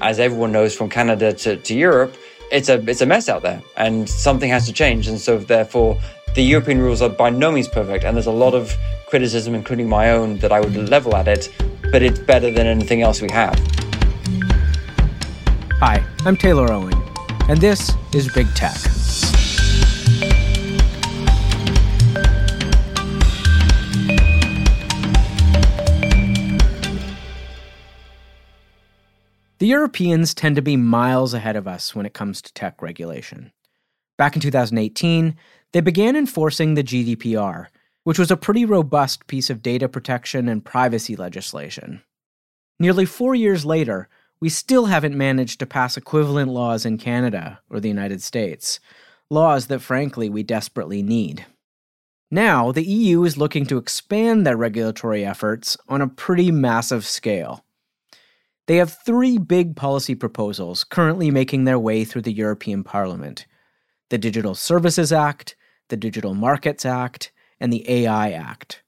as everyone knows from Canada to, to Europe, it's a it's a mess out there, and something has to change. And so therefore, the European rules are by no means perfect, and there's a lot of criticism, including my own, that I would level at it. But it's better than anything else we have. Hi, I'm Taylor Owen, and this is Big Tech. The Europeans tend to be miles ahead of us when it comes to tech regulation. Back in 2018, they began enforcing the GDPR, which was a pretty robust piece of data protection and privacy legislation. Nearly four years later, we still haven't managed to pass equivalent laws in Canada or the United States, laws that frankly we desperately need. Now, the EU is looking to expand their regulatory efforts on a pretty massive scale. They have three big policy proposals currently making their way through the European Parliament the Digital Services Act, the Digital Markets Act, and the AI Act.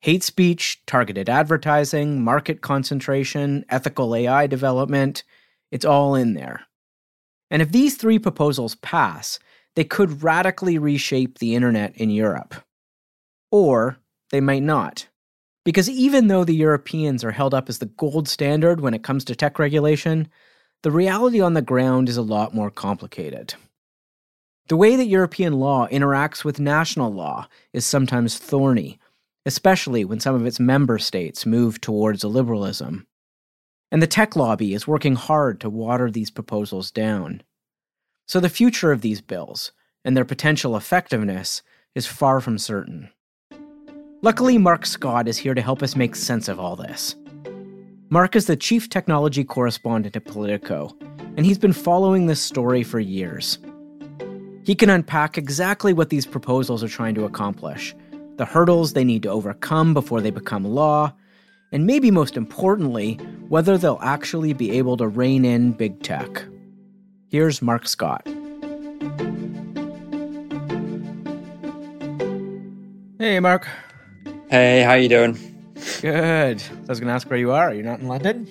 Hate speech, targeted advertising, market concentration, ethical AI development, it's all in there. And if these three proposals pass, they could radically reshape the internet in Europe. Or they might not. Because even though the Europeans are held up as the gold standard when it comes to tech regulation, the reality on the ground is a lot more complicated. The way that European law interacts with national law is sometimes thorny, especially when some of its member states move towards a liberalism. And the tech lobby is working hard to water these proposals down. So the future of these bills and their potential effectiveness is far from certain. Luckily, Mark Scott is here to help us make sense of all this. Mark is the chief technology correspondent at Politico, and he's been following this story for years. He can unpack exactly what these proposals are trying to accomplish, the hurdles they need to overcome before they become law, and maybe most importantly, whether they'll actually be able to rein in big tech. Here's Mark Scott. Hey, Mark. Hey, how you doing? Good. I was going to ask where you are. Are You're not in London?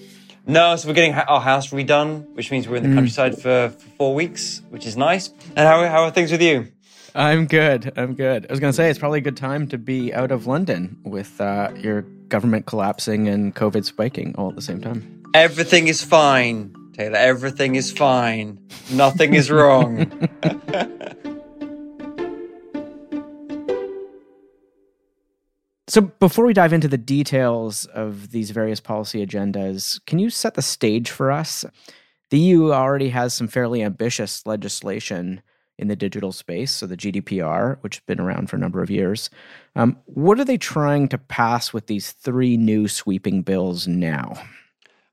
No, so we're getting our house redone, which means we're in the mm. countryside for, for, four weeks, which is nice. And how, how are things with you? I'm good. I'm good. I was going to say it's probably a good time to be out of London with uh, your government collapsing and COVID spiking all at the same time. Everything is fine, Taylor. Everything is fine. Nothing is wrong. So, before we dive into the details of these various policy agendas, can you set the stage for us? The EU already has some fairly ambitious legislation in the digital space, so the GDPR, which has been around for a number of years. Um, what are they trying to pass with these three new sweeping bills now?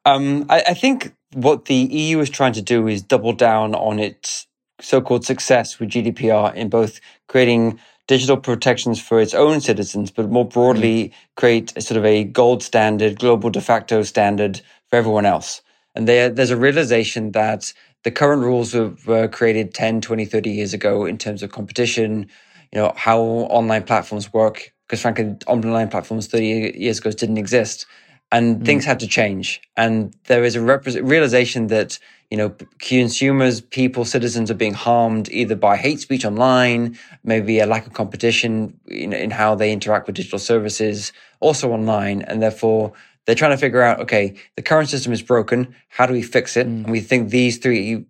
Um, I, I think what the EU is trying to do is double down on its so called success with GDPR in both creating digital protections for its own citizens, but more broadly, mm. create a sort of a gold standard, global de facto standard for everyone else. And there, there's a realization that the current rules were, were created 10, 20, 30 years ago in terms of competition, you know, how online platforms work, because frankly, online platforms 30 years ago didn't exist. And mm. things had to change. And there is a rep- realization that you know, consumers, people, citizens are being harmed either by hate speech online, maybe a lack of competition in, in how they interact with digital services, also online. And therefore, they're trying to figure out, okay, the current system is broken. How do we fix it? Mm. And we think these three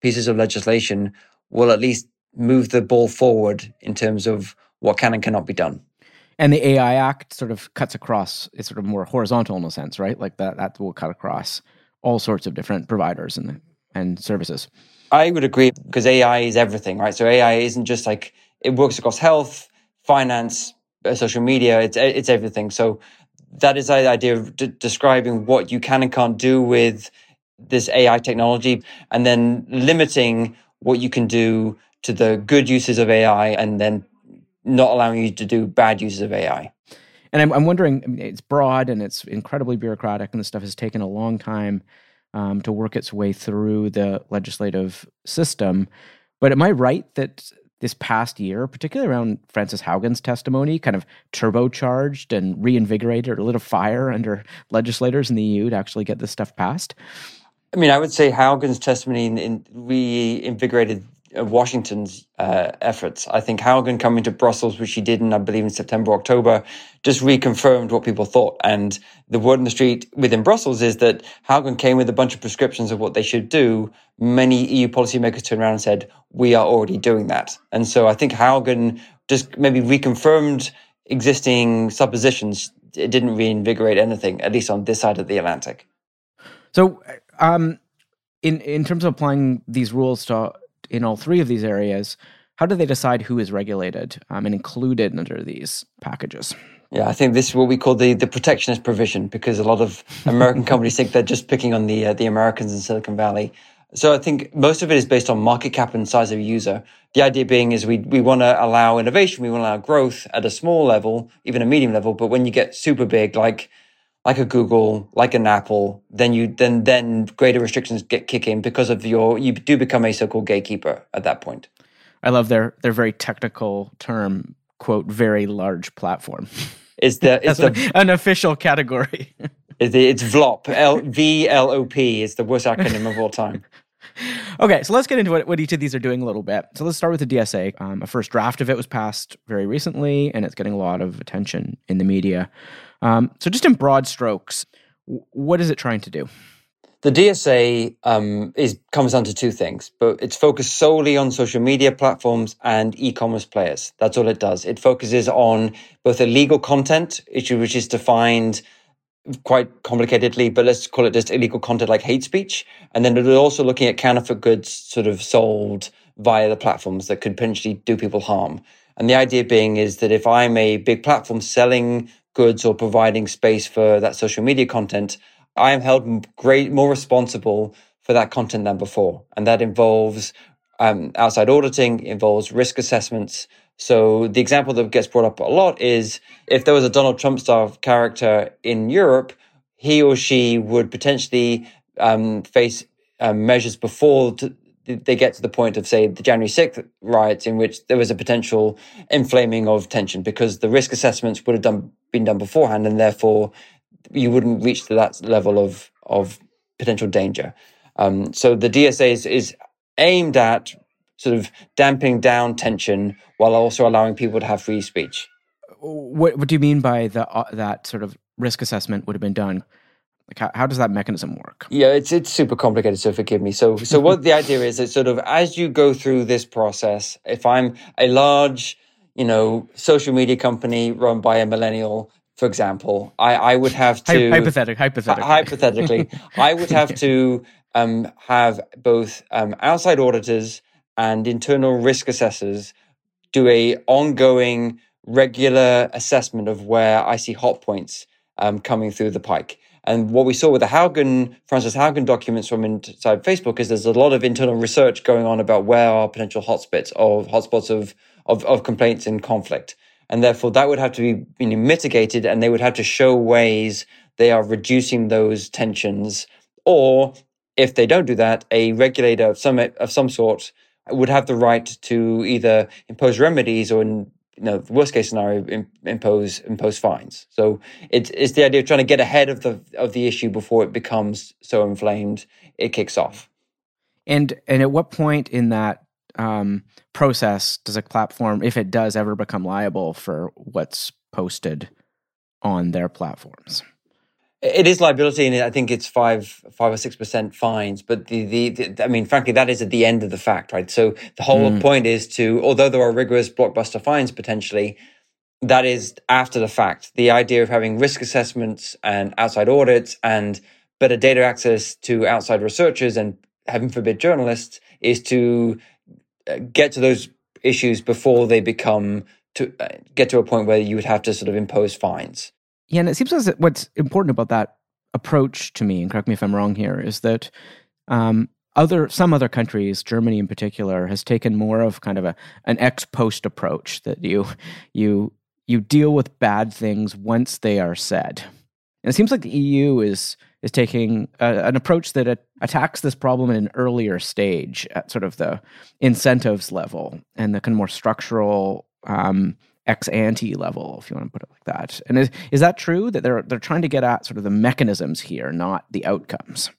pieces of legislation will at least move the ball forward in terms of what can and cannot be done. And the AI Act sort of cuts across, it's sort of more horizontal in a sense, right? Like that, that will cut across all sorts of different providers and and services. I would agree because AI is everything, right? So AI isn't just like it works across health, finance, uh, social media. It's it's everything. So that is the idea of describing what you can and can't do with this AI technology, and then limiting what you can do to the good uses of AI, and then not allowing you to do bad uses of AI. And I'm, I'm wondering, I mean, it's broad and it's incredibly bureaucratic, and this stuff has taken a long time um, to work its way through the legislative system. But am I right that this past year, particularly around Frances Haugen's testimony, kind of turbocharged and reinvigorated or lit a fire under legislators in the EU to actually get this stuff passed? I mean, I would say Haugen's testimony in, in reinvigorated Washington's uh, efforts. I think Haugen coming to Brussels, which he did in, I believe, in September, October, just reconfirmed what people thought. And the word on the street within Brussels is that Haugen came with a bunch of prescriptions of what they should do. Many EU policymakers turned around and said, we are already doing that. And so I think Haugen just maybe reconfirmed existing suppositions. It didn't reinvigorate anything, at least on this side of the Atlantic. So, um, in in terms of applying these rules to in all three of these areas, how do they decide who is regulated um, and included under these packages? Yeah, I think this is what we call the, the protectionist provision because a lot of American companies think they're just picking on the uh, the Americans in Silicon Valley. So I think most of it is based on market cap and size of user. The idea being is we we want to allow innovation, we want to allow growth at a small level, even a medium level. But when you get super big, like like a Google, like an Apple, then you then then greater restrictions get kick in because of your you do become a so-called gatekeeper at that point. I love their their very technical term, quote, very large platform. Is the is the, an official category. it's VLOP. L V L O P is the worst acronym of all time. Okay, so let's get into what, what each of these are doing a little bit. So let's start with the DSA. Um, a first draft of it was passed very recently, and it's getting a lot of attention in the media. Um, so, just in broad strokes, what is it trying to do? The DSA um, is comes down to two things, but it's focused solely on social media platforms and e-commerce players. That's all it does. It focuses on both illegal content, which is defined quite complicatedly, but let's call it just illegal content like hate speech, and then they're also looking at counterfeit goods sort of sold via the platforms that could potentially do people harm. And the idea being is that if I'm a big platform selling goods or providing space for that social media content, I am held great more responsible for that content than before, and that involves um, outside auditing, involves risk assessments. So the example that gets brought up a lot is if there was a Donald Trump style character in Europe, he or she would potentially um, face um, measures before they get to the point of, say, the January 6th riots, in which there was a potential inflaming of tension because the risk assessments would have done, been done beforehand, and therefore you wouldn't reach to that level of, of potential danger. Um, so the DSA is, is aimed at sort of damping down tension while also allowing people to have free speech. What, what do you mean by the, uh, that sort of risk assessment would have been done? Like how, how does that mechanism work? Yeah, it's it's super complicated, so forgive me. So so what the idea is is sort of as you go through this process, if I'm a large, you know, social media company run by a millennial, for example, I, I would have to hypothetic, hypothetically, hypothetically, I would have to um, have both um, outside auditors and internal risk assessors do a ongoing, regular assessment of where I see hot points um, coming through the pike. And what we saw with the Haugen, Frances Haugen documents from inside Facebook is there's a lot of internal research going on about where are potential hotspots of hotspots of, of, of complaints and conflict. And therefore that would have to be you know, mitigated and they would have to show ways they are reducing those tensions. Or if they don't do that, a regulator of some, of some sort would have the right to either impose remedies or in you know, worst case scenario, impose impose fines. So it's it's the idea of trying to get ahead of the of the issue before it becomes so inflamed it kicks off. And and at what point in that um, process does a platform, if it does, ever become liable for what's posted on their platforms? It is liability, and I think it's five, five or six percent fines. But the, the, the, I mean, frankly, that is at the end of the fact, right? So the whole mm. point is to, although there are rigorous blockbuster fines potentially, that is after the fact. The idea of having risk assessments and outside audits and better data access to outside researchers and heaven forbid journalists is to uh, get to those issues before they become to uh, get to a point where you would have to sort of impose fines. Yeah, and it seems as what's important about that approach to me, and correct me if I'm wrong here, is that um, other some other countries, Germany in particular, has taken more of kind of a an ex post approach that you you you deal with bad things once they are said. And it seems like the EU is is taking a, an approach that attacks this problem in an earlier stage at sort of the incentives level and the kind of more structural um, ex ante level, if you want to put it like that. And is, is that true that they're they're trying to get at sort of the mechanisms here, not the outcomes?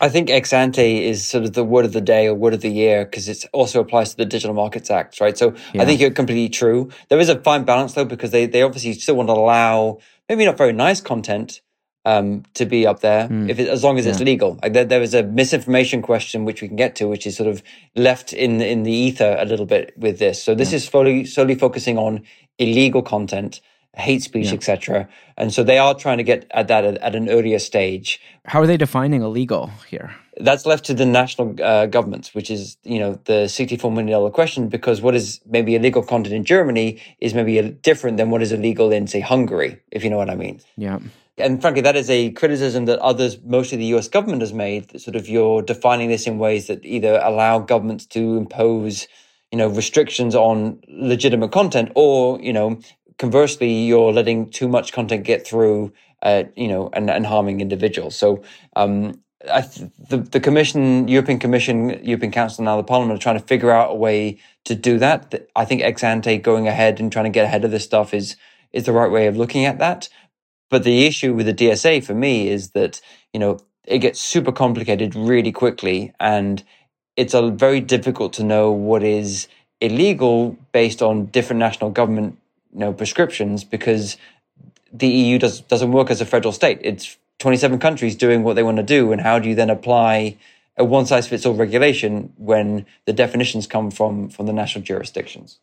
I think ex ante is sort of the word of the day or word of the year because it also applies to the Digital Markets Act, right? So yeah. I think you're completely true. There is a fine balance though because they they obviously still want to allow maybe not very nice content um, to be up there mm. if it, as long as yeah. it's legal. Like there, there was a misinformation question which we can get to, which is sort of left in in the ether a little bit with this. So this yeah. is solely solely focusing on illegal content, hate speech, yeah. etc. And so they are trying to get at that at, an earlier stage. How are they defining illegal here? That's left to the national uh, governments, which is you know the sixty-four million dollar question. Because what is maybe illegal content in Germany is maybe different than what is illegal in say Hungary, if you know what I mean. Yeah. And frankly, that is a criticism that others, mostly the US government, has made. That sort of you're defining this in ways that either allow governments to impose, you know, restrictions on legitimate content, or you know, conversely, you're letting too much content get through, uh, you know, and, and harming individuals. So, um, I th- the the Commission, European Commission, European Council, now the Parliament are trying to figure out a way to do that. I think ex ante going ahead and trying to get ahead of this stuff is is the right way of looking at that. But the issue with the DSA for me is that, you know, it gets super complicated really quickly and it's a very difficult to know what is illegal based on different national government you know prescriptions because the EU does doesn't work as a federal state. It's 27 countries doing what they want to do and how do you then apply a one size fits all regulation when the definitions come from from the national jurisdictions?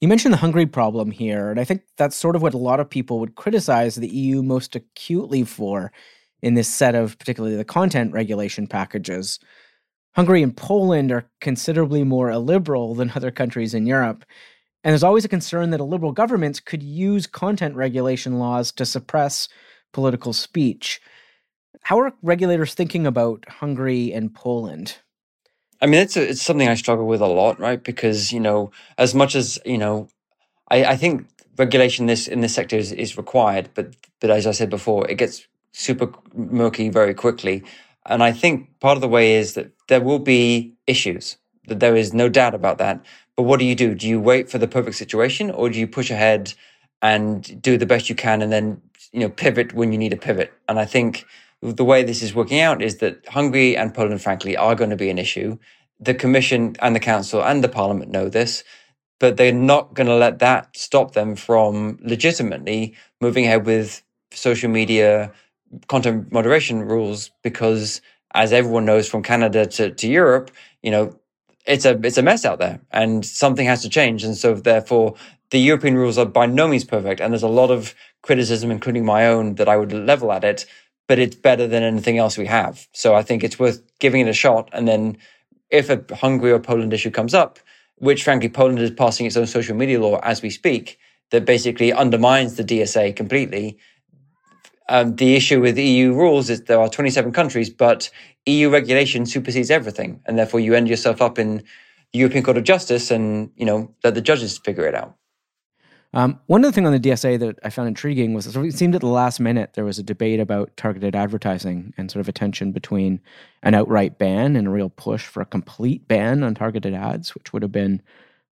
You mentioned the Hungary problem here, and I think that's sort of what a lot of people would criticize the EU most acutely for in this set of particularly the content regulation packages. Hungary and Poland are considerably more illiberal than other countries in Europe. And there's always a concern that illiberal governments could use content regulation laws to suppress political speech. How are regulators thinking about Hungary and Poland? I mean, it's a, it's something I struggle with a lot, right? Because you know, as much as you know, I, I think regulation this in this sector is, is required, but but as I said before, it gets super murky very quickly. And I think part of the way is that there will be issues. That there is no doubt about that. But what do you do? Do you wait for the perfect situation, or do you push ahead and do the best you can, and then you know pivot when you need a pivot? And I think the way this is working out is that Hungary and Poland, frankly, are going to be an issue. The Commission and the Council and the Parliament know this, but they're not going to let that stop them from legitimately moving ahead with social media content moderation rules because as everyone knows from Canada to, to Europe, you know, it's a it's a mess out there and something has to change. And so therefore the European rules are by no means perfect. And there's a lot of criticism, including my own, that I would level at it but it's better than anything else we have. So I think it's worth giving it a shot. And then if a Hungary or Poland issue comes up, which frankly Poland is passing its own social media law as we speak, that basically undermines the DSA completely. Um, the issue with EU rules is there are 27 countries, but EU regulation supersedes everything, and therefore you end yourself up in the European Court of Justice, and you know let the judges figure it out. Um, one other thing on the DSA that I found intriguing was it seemed at the last minute there was a debate about targeted advertising and sort of a tension between an outright ban and a real push for a complete ban on targeted ads, which would have been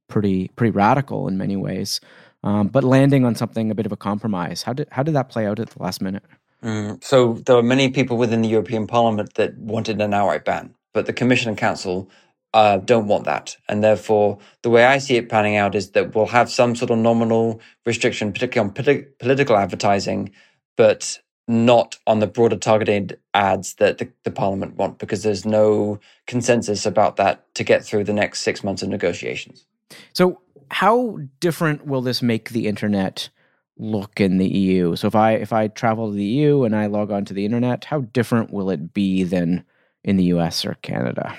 pretty pretty radical in many ways, um, but landing on something a bit of a compromise. How did how did that play out at the last minute? Mm, so there were many people within the European Parliament that wanted an outright ban, but the Commission and Council uh, don't want that. And therefore, the way I see it panning out is that we'll have some sort of nominal restriction, particularly on politi- political advertising, but not on the broader targeted ads that the, the, parliament want, because there's no consensus about that to get through the next six months of negotiations. So, how different will this make the internet look in the EU? So, if I if I travel to the EU and I log on to the internet, how different will it be than in the US or Canada?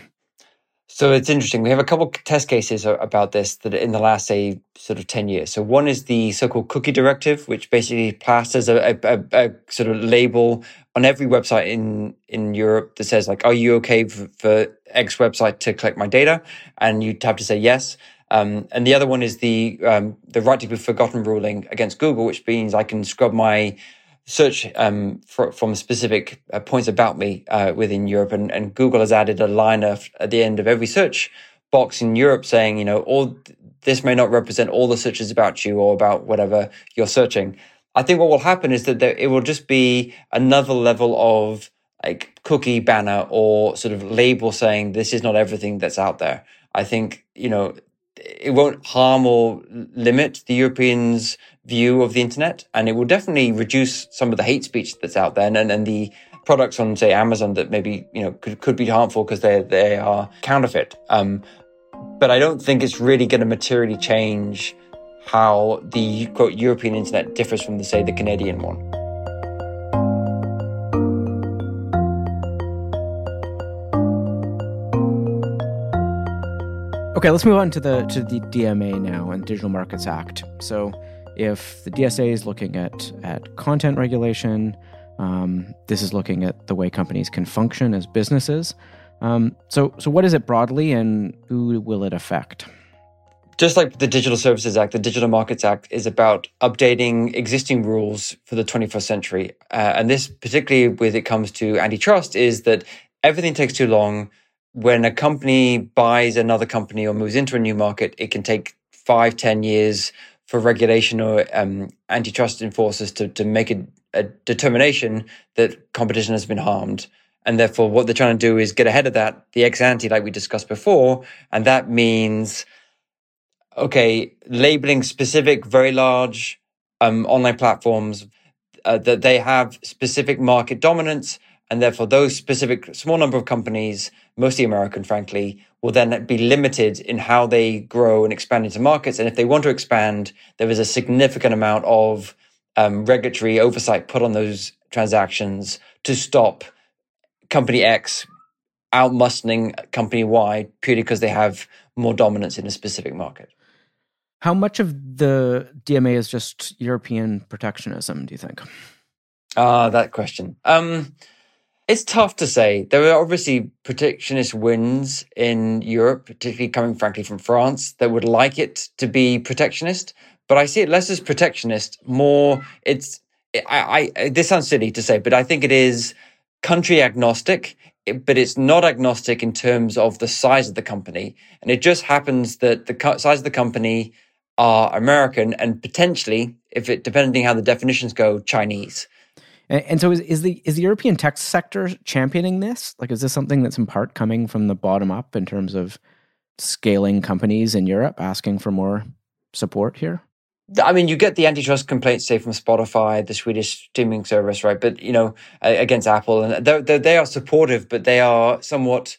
So it's interesting. We have a couple test cases about this that in the last, say, sort of 10 years. So one is the so-called cookie directive, which basically plasters a, a, a sort of label on every website in, in Europe that says like, are you okay for, for X website to collect my data? And you have to say yes. Um, and the other one is the um, the right to be forgotten ruling against Google, which means I can scrub my search um, for, from specific uh, points about me uh, within Europe, and, and, Google has added a liner at the end of every search box in Europe saying, you know, all this may not represent all the searches about you or about whatever you're searching. I think what will happen is that there, it will just be another level of like cookie banner or sort of label saying this is not everything that's out there. I think, you know, it won't harm or limit the Europeans' view of the internet, and it will definitely reduce some of the hate speech that's out there and, and the products on, say, Amazon that maybe you know could, could be harmful because they they are counterfeit. Um, but I don't think it's really going to materially change how the quote European internet differs from the say the Canadian one. Okay, let's move on to the to the DMA now and Digital Markets Act. So, if the DSA is looking at at content regulation, um, this is looking at the way companies can function as businesses. Um, so, so what is it broadly, and who will it affect? Just like the Digital Services Act, the Digital Markets Act is about updating existing rules for the 21st century. Uh, and this, particularly when it comes to antitrust, is that everything takes too long when a company buys another company or moves into a new market, it can take five, ten years for regulation or um, antitrust enforcers to, to make a, a, determination that competition has been harmed. And therefore, what they're trying to do is get ahead of that, the ex ante, like we discussed before. And that means, okay, labeling specific, very large um, online platforms uh, that they have specific market dominance and therefore, those specific small number of companies, mostly American, frankly, will then be limited in how they grow and expand into markets. And if they want to expand, there is a significant amount of um, regulatory oversight put on those transactions to stop company X outmuscling company Y purely because they have more dominance in a specific market. How much of the DMA is just European protectionism, do you think? Ah, uh, that question. Um, it's tough to say. There are obviously protectionist winds in Europe, particularly coming, frankly, from France, that would like it to be protectionist. But I see it less as protectionist, more it's. I, I this sounds silly to say, but I think it is country agnostic. But it's not agnostic in terms of the size of the company, and it just happens that the size of the company are American and potentially, if it depending how the definitions go, Chinese. And, and so is, is the is the European tech sector championing this? Like is this something that's in part coming from the bottom up in terms of scaling companies in Europe asking for more support here? I mean, you get the antitrust complaints, say, from Spotify, the Swedish streaming service, right? But you know, against Apple, and they're, they're, they are supportive, but they are somewhat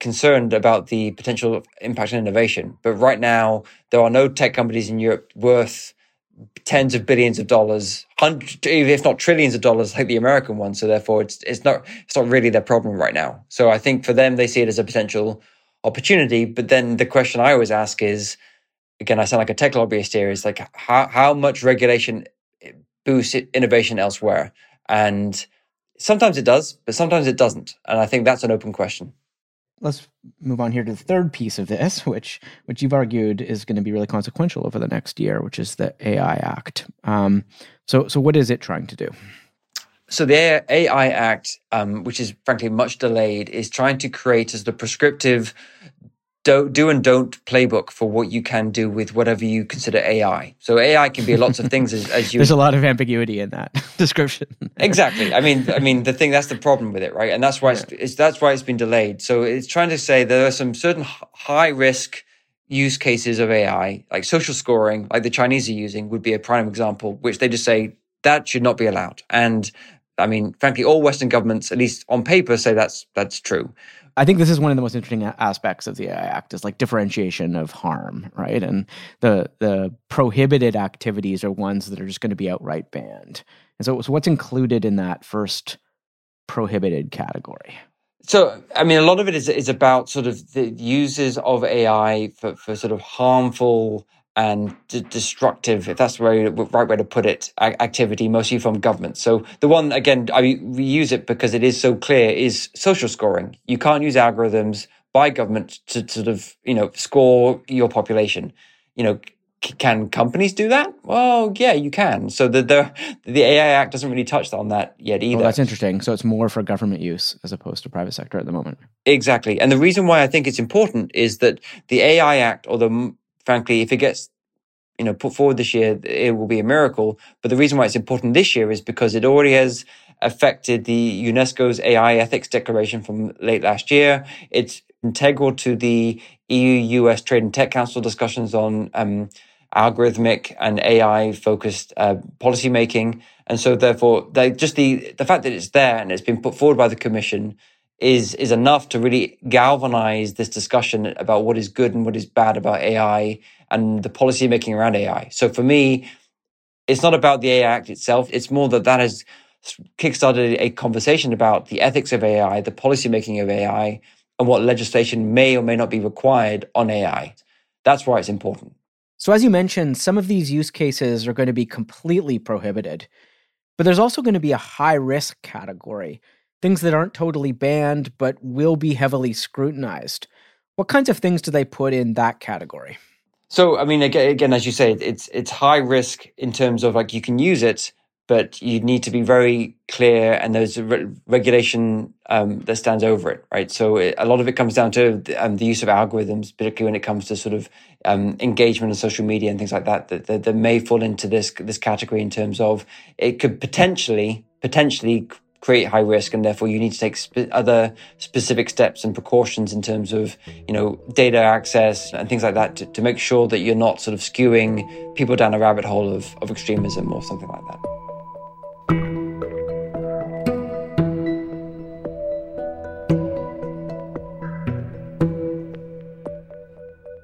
concerned about the potential impact on innovation. But right now, there are no tech companies in Europe worth tens of billions of dollars, hundreds, if not trillions of dollars, like the American one. So therefore, it's it's not it's not really their problem right now. So I think for them, they see it as a potential opportunity. But then the question I always ask is, again, I sound like a tech lobbyist here, is like how how much regulation boosts innovation elsewhere, and sometimes it does, but sometimes it doesn't. And I think that's an open question let's move on here to the third piece of this, which which you've argued is going to be really consequential over the next year, which is the AI Act. Um, so, so what is it trying to do? So the AI Act, um, which is frankly much delayed, is trying to create as the prescriptive do, do and don't playbook for what you can do with whatever you consider AI. So AI can be lots of things as, as you. There's a lot of ambiguity in that description. exactly. I mean, I mean, the thing that's the problem with it, right? And that's why it's, it's that's why it's been delayed. So it's trying to say there are some certain high risk use cases of AI, like social scoring, like the Chinese are using, would be a prime example, which they just say that should not be allowed. And I mean, frankly, all Western governments, at least on paper, say that's that's true. I think this is one of the most interesting aspects of the AI Act is like differentiation of harm, right? And the the prohibited activities are ones that are just going to be outright banned. And so, so what's included in that first prohibited category? So, I mean, a lot of it is is about sort of the uses of AI for, for sort of harmful and d- destructive, if that's the right, right way to put it, activity, mostly from government. So the one, again, I we use it because it is so clear, is social scoring. You can't use algorithms by government to sort of, you know, score your population. You know, c- can companies do that? Well, yeah, you can. So the, the, the AI Act doesn't really touch on that yet oh, either. Well, that's interesting. So it's more for government use as opposed to private sector at the moment. Exactly. And the reason why I think it's important is that the AI Act or the frankly, if it gets you know put forward this year, it will be a miracle. But the reason why it's important this year is because it already has affected the UNESCO's AI ethics declaration from late last year. It's integral to the EU US Trade and Tech Council discussions on um, algorithmic and AI focused uh, policy making. And so, therefore, just the, the fact that it's there and it's been put forward by the Commission is is enough to really galvanize this discussion about what is good and what is bad about AI and the policy making around AI. So for me, it's not about the AI Act itself. It's more that that has kickstarted a conversation about the ethics of AI, the policy making of AI, and what legislation may or may not be required on AI. That's why it's important. So, as you mentioned, some of these use cases are going to be completely prohibited, but there's also going to be a high risk category things that aren't totally banned but will be heavily scrutinized. What kinds of things do they put in that category? So, I mean, again, again, as you say, it's it's high risk in terms of like you can use it, but you need to be very clear, and there's a re- regulation um, that stands over it, right? So, it, a lot of it comes down to the, um, the, use of algorithms, particularly when it comes to sort of um, engagement on social media and things like that, that, that, that may fall into this this category in terms of it could potentially potentially create high risk and therefore you need to take other specific steps and precautions in terms of you know data access and things like that to, to make sure that you're not sort of skewing people down a rabbit hole of, of extremism or something like that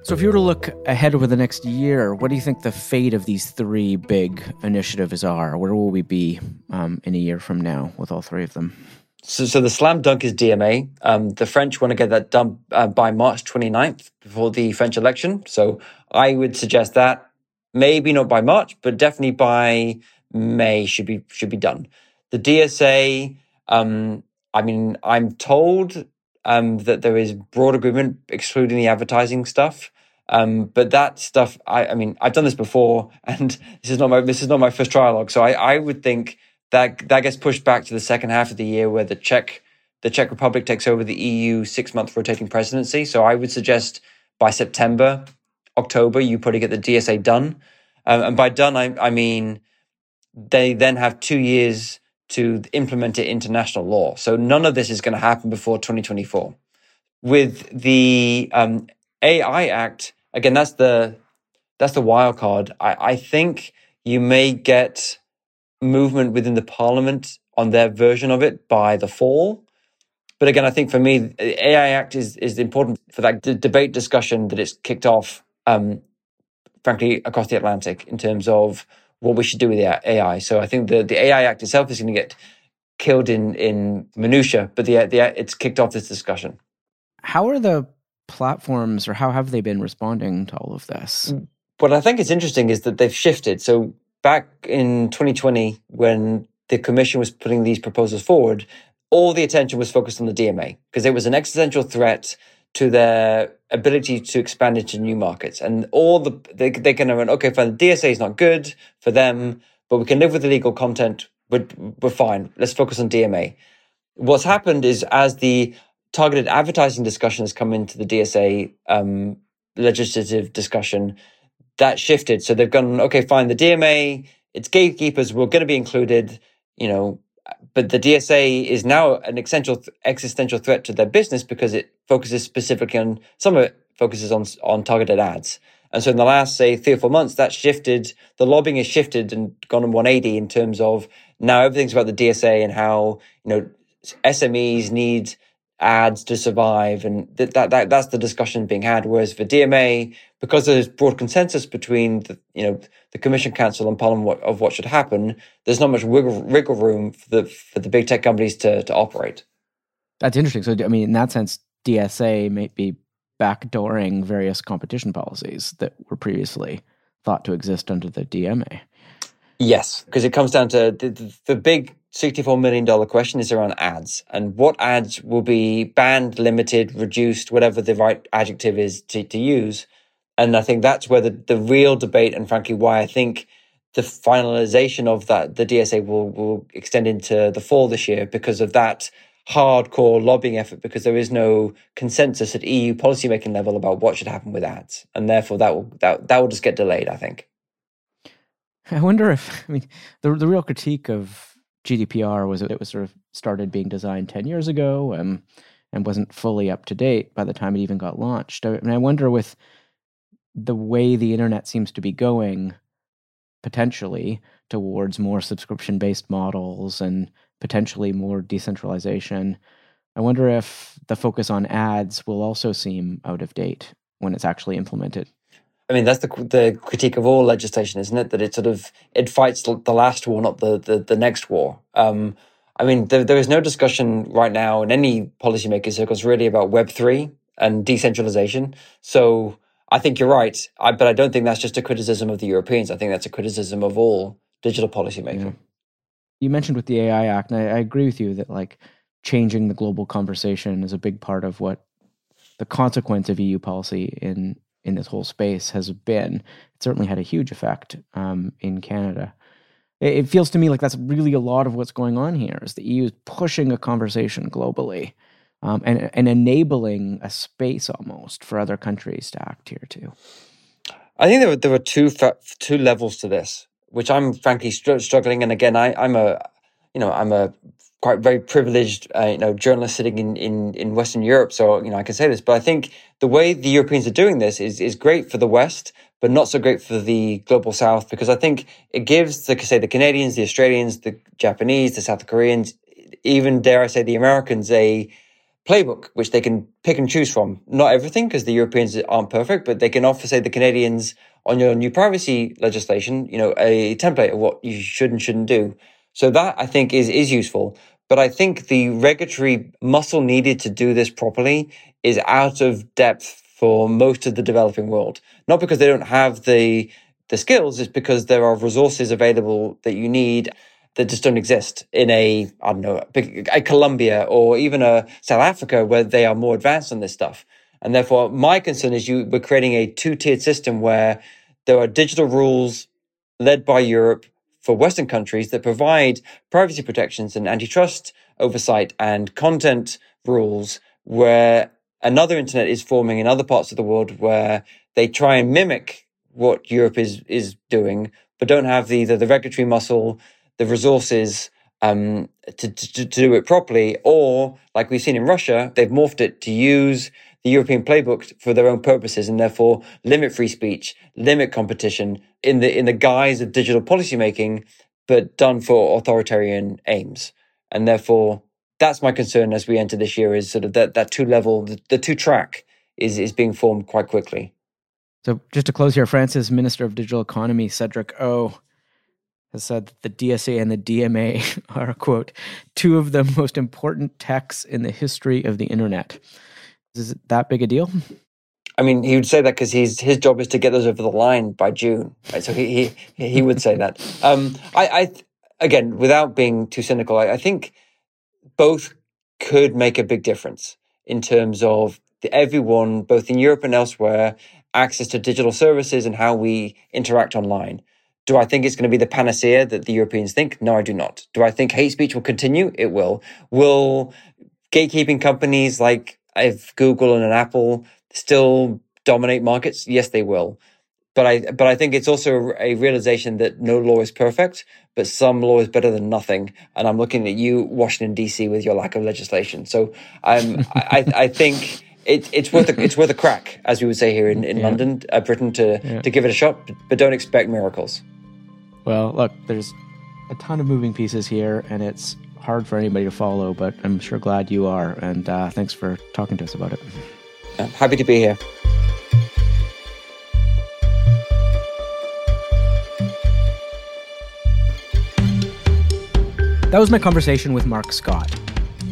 So, if you were to look ahead over the next year, what do you think the fate of these three big initiatives are? Where will we be um, in a year from now with all three of them? So, so the slam dunk is DMA. Um, the French want to get that done uh, by March 29th before the French election. So, I would suggest that maybe not by March, but definitely by May should be should be done. The DSA. Um, I mean, I'm told um, that there is broad agreement excluding the advertising stuff. Um, but that stuff, I, I mean, I've done this before, and this is not my this is not my first trilogue. So I, I would think that that gets pushed back to the second half of the year, where the Czech the Czech Republic takes over the EU six month rotating presidency. So I would suggest by September, October, you probably get the DSA done. Um, and by done, I, I mean they then have two years to implement it into national law. So none of this is going to happen before 2024. With the um, AI Act, again, that's the that's the wild card. I, I think you may get movement within the parliament on their version of it by the fall. But again, I think for me, the AI Act is is important for that d- debate discussion that it's kicked off, um, frankly, across the Atlantic in terms of what we should do with AI. So I think the the AI Act itself is going to get killed in in minutia, but the the it's kicked off this discussion. How are the platforms or how have they been responding to all of this? Mm. What I think is interesting is that they've shifted. So back in 2020, when the commission was putting these proposals forward, all the attention was focused on the DMA because it was an existential threat to their ability to expand into new markets. And all the they they kind of went, okay, fine, the DSA is not good for them, but we can live with illegal content. We're, we're fine. Let's focus on DMA. What's happened is as the targeted advertising discussion has come into the DSA um, legislative discussion, that shifted. So they've gone, okay, fine, the DMA, its gatekeepers were going to be included, you know, but the DSA is now an essential existential threat to their business because it focuses specifically on some of it focuses on on targeted ads. And so in the last say three or four months, that shifted. The lobbying has shifted and gone on 180 in terms of now everything's about the DSA and how you know SMEs need ads to survive, and that, that, that that's the discussion being had. Whereas for DMA, because there's broad consensus between the you know the Commission Council and Parliament of what should happen, there's not much wiggle, wiggle room for the for the big tech companies to to operate. That's interesting. So I mean, in that sense, DSA may be backdooring various competition policies that were previously thought to exist under the DMA. Yes, because it comes down to the, the, the big $64 million question is around ads and what ads will be banned, limited, reduced, whatever the right adjective is to, to use. And I think that's where the, the real debate and frankly why I think the finalization of that the DSA will will extend into the fall this year because of that hardcore lobbying effort because there is no consensus at EU policymaking level about what should happen with ads. And therefore that will that, that will just get delayed, I think. I wonder if I mean the the real critique of GDPR was it was sort of started being designed 10 years ago and and wasn't fully up to date by the time it even got launched. I, and I wonder with the way the internet seems to be going potentially towards more subscription based models and potentially more decentralization. I wonder if the focus on ads will also seem out of date when it's actually implemented. I mean, that's the the critique of all legislation, isn't it? That it sort of it fights the last war, not the the, the next war. Um, I mean, there, there is no discussion right now in any policymaker circles really about Web three and decentralization. So I think you're right, I, but I don't think that's just a criticism of the Europeans. I think that's a criticism of all digital policymaking. Yeah. You mentioned with the AI Act, and I, I agree with you that like changing the global conversation is a big part of what the consequence of EU policy in in this whole space has been. It certainly had a huge effect um, in Canada. It, it, feels to me like that's really a lot of what's going on here. Is the EU is pushing a conversation globally um, and and enabling a space almost for other countries to act here too. I think there were there were two two levels to this, which I'm frankly str- struggling. And again, I, I'm a you know I'm a quite very privileged, uh, you know, journalist sitting in, in, in Western Europe. So, you know, I can say this, but I think the way the Europeans are doing this is, is great for the West, but not so great for the global South, because I think it gives the, say, the Canadians, the Australians, the Japanese, the South Koreans, even dare I say the Americans, a playbook, which they can pick and choose from. Not everything, because the Europeans aren't perfect, but they can offer, say, the Canadians on your new privacy legislation, you know, a template of what you should and shouldn't do. So that I think is, is useful. But I think the regulatory muscle needed to do this properly is out of depth for most of the developing world. Not because they don't have the, the skills, it's because there are resources available that you need that just don't exist in a, I don't know, a Colombia or even a South Africa where they are more advanced on this stuff. And therefore, my concern is you we're creating a two tiered system where there are digital rules led by Europe for Western countries that provide privacy protections and antitrust oversight and content rules where another internet is forming in other parts of the world where they try and mimic what Europe is is doing, but don't have the the, the regulatory muscle, the resources um, to, to, to do it properly, or like we've seen in Russia, they've morphed it to use the European playbook for their own purposes and therefore limit free speech, limit competition in the in the guise of digital policymaking, but done for authoritarian aims. And therefore, that's my concern as we enter this year is sort of that that two level, the, the two track is is being formed quite quickly. So just to close here, France's Minister of Digital Economy, Cedric O, has said that the DSA and the DMA are, quote, two of the most important texts in the history of the internet. Is it that big a deal? I mean, he would say that because his his job is to get those over the line by June, right? So he he he would say that. Um, I, I again, without being too cynical, I, I think both could make a big difference in terms of the, everyone, both in Europe and elsewhere, access to digital services and how we interact online. Do I think it's going to be the panacea that the Europeans think? No, I do not. Do I think hate speech will continue? It will. Will gatekeeping companies like if Google and an Apple still dominate markets, yes, they will. But I, but I think it's also a realization that no law is perfect, but some law is better than nothing. And I'm looking at you, Washington D.C., with your lack of legislation. So um, I, I think it, it's worth a, it's worth a crack, as we would say here in, in yeah. London, uh, Britain, to yeah. to give it a shot. But don't expect miracles. Well, look, there's a ton of moving pieces here, and it's hard for anybody to follow, but I'm sure glad you are. And uh, thanks for talking to us about it. I'm happy to be here. That was my conversation with Mark Scott.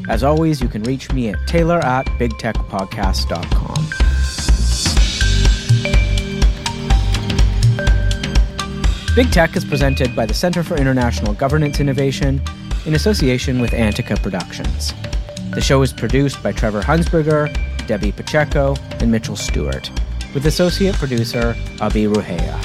As always, you can reach me at taylor at bigtechpodcast.com. Big Tech is presented by the Center for International Governance Innovation in association with Antica Productions. The show is produced by Trevor Hunsberger, Debbie Pacheco, and Mitchell Stewart, with associate producer Abi Ruheya.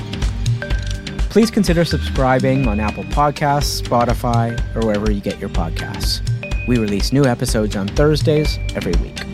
Please consider subscribing on Apple Podcasts, Spotify, or wherever you get your podcasts. We release new episodes on Thursdays every week.